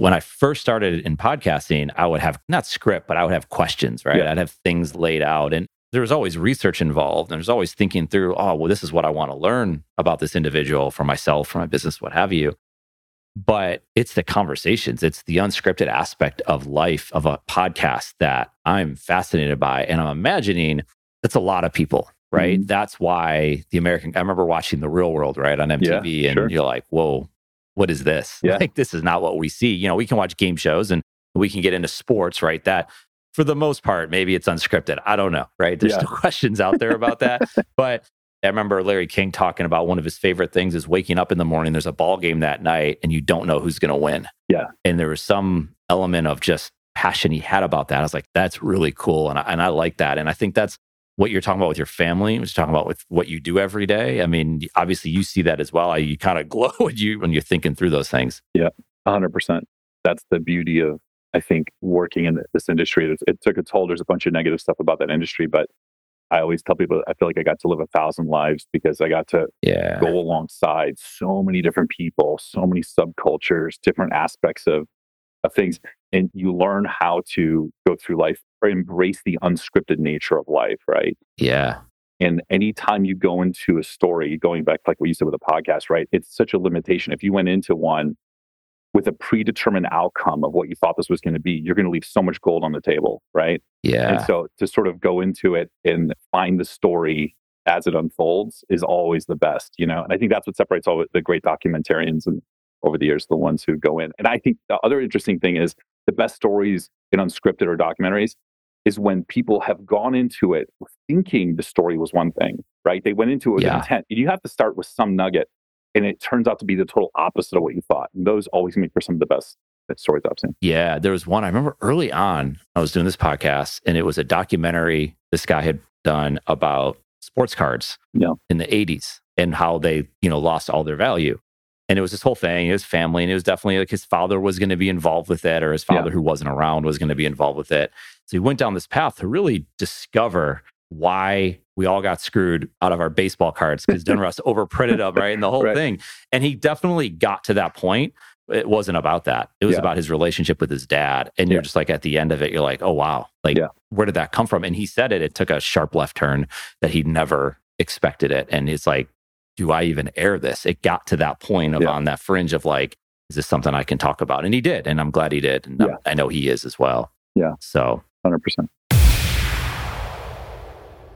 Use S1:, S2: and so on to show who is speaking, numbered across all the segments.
S1: when I first started in podcasting, I would have not script, but I would have questions, right?
S2: Yeah.
S1: I'd have things laid out. And there was always research involved. And there's always thinking through, oh, well, this is what I want to learn about this individual for myself, for my business, what have you. But it's the conversations, it's the unscripted aspect of life of a podcast that I'm fascinated by. And I'm imagining that's a lot of people, right?
S2: Mhm.
S1: That's why the American, I remember watching The Real World, right, on MTV. and
S2: sure.
S1: you're like, whoa, what is this?
S2: Yeah.
S1: Like, this is not what we see. You know, we can watch game shows and we can get into sports, right? That for the most part, maybe it's unscripted. I don't know, right? There's
S2: Yeah.
S1: still questions out there about that. but I remember Larry King talking about one of his favorite things is waking up in the morning, there's a ball game that night, and you don't know who's going to win.
S2: Yeah.
S1: And there was some element of just passion he had about that. I was like, that's really cool. And I, and I like that. And I think that's what you're talking about with your family, what you're talking about with what you do every day. I mean, obviously you see that as well. You kind of glow when you when you're thinking through those things.
S2: Yeah, 100%. That's the beauty of, I think, working in this industry. It, it took a toll. There's a bunch of negative stuff about that industry, but I always tell people I feel like I got to live a thousand lives because I got to
S1: Yeah.
S2: go alongside so many different people, so many subcultures, different aspects of, of things. And you learn how to go through life or embrace the unscripted nature of life, right?
S1: Yeah.
S2: And anytime you go into a story, going back to like what you said with a podcast, right? It's such a limitation. If you went into one with a predetermined outcome of what you thought this was going to be, you're going to leave so much gold on the table, right?
S1: Yeah.
S2: And so to sort of go into it and find the story as it unfolds is always the best, you know? And I think that's what separates all the great documentarians and over the years, the ones who go in. And I think the other interesting thing is the best stories in unscripted or documentaries is when people have gone into it thinking the story was one thing, right? They went into it with
S1: Yeah.
S2: intent. You have to start with some nugget and it turns out to be the total opposite of what you thought. And those always make for some of the best stories I've seen.
S1: Yeah, there was one I remember early on. I was doing this podcast, and it was a documentary this guy had done about sports cards
S2: Yeah.
S1: in the '80s and how they, you know, lost all their value. And it was this whole thing. His family, and it was definitely like his father was going to be involved with it, or his father who wasn't around was going to be involved with it. So he went down this path to really discover why we all got screwed out of our baseball cards because Donruss overprinted them, right? And the whole
S2: Right.
S1: thing. And he definitely got to that point. It wasn't about that. It was
S2: Yeah.
S1: about his relationship with his dad. And you're just like at the end of it, you're like, oh wow, like
S2: Yeah.
S1: where did that come from? And he said it, it took a sharp left turn that he never expected it. And it's like, do I even air this? It got to that point of
S2: Yeah.
S1: on that fringe of like, is this something I can talk about? And he did. And I'm glad he did. And I'm-
S2: Yeah.
S1: I know he is as well.
S2: Yeah.
S1: So
S2: 100%.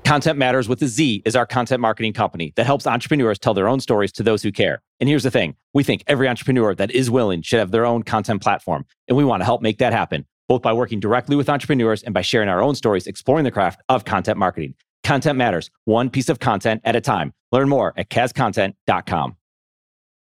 S1: Content Matterz with a Z is our content marketing company that helps entrepreneurs tell their own stories to those who care. And here's the thing we think every entrepreneur that is willing should have their own content platform. And we want to help make that happen, both by working directly with entrepreneurs and by sharing our own stories, exploring the craft of content marketing. Content Matterz, one piece of content at a time. Learn more at CasContent.com.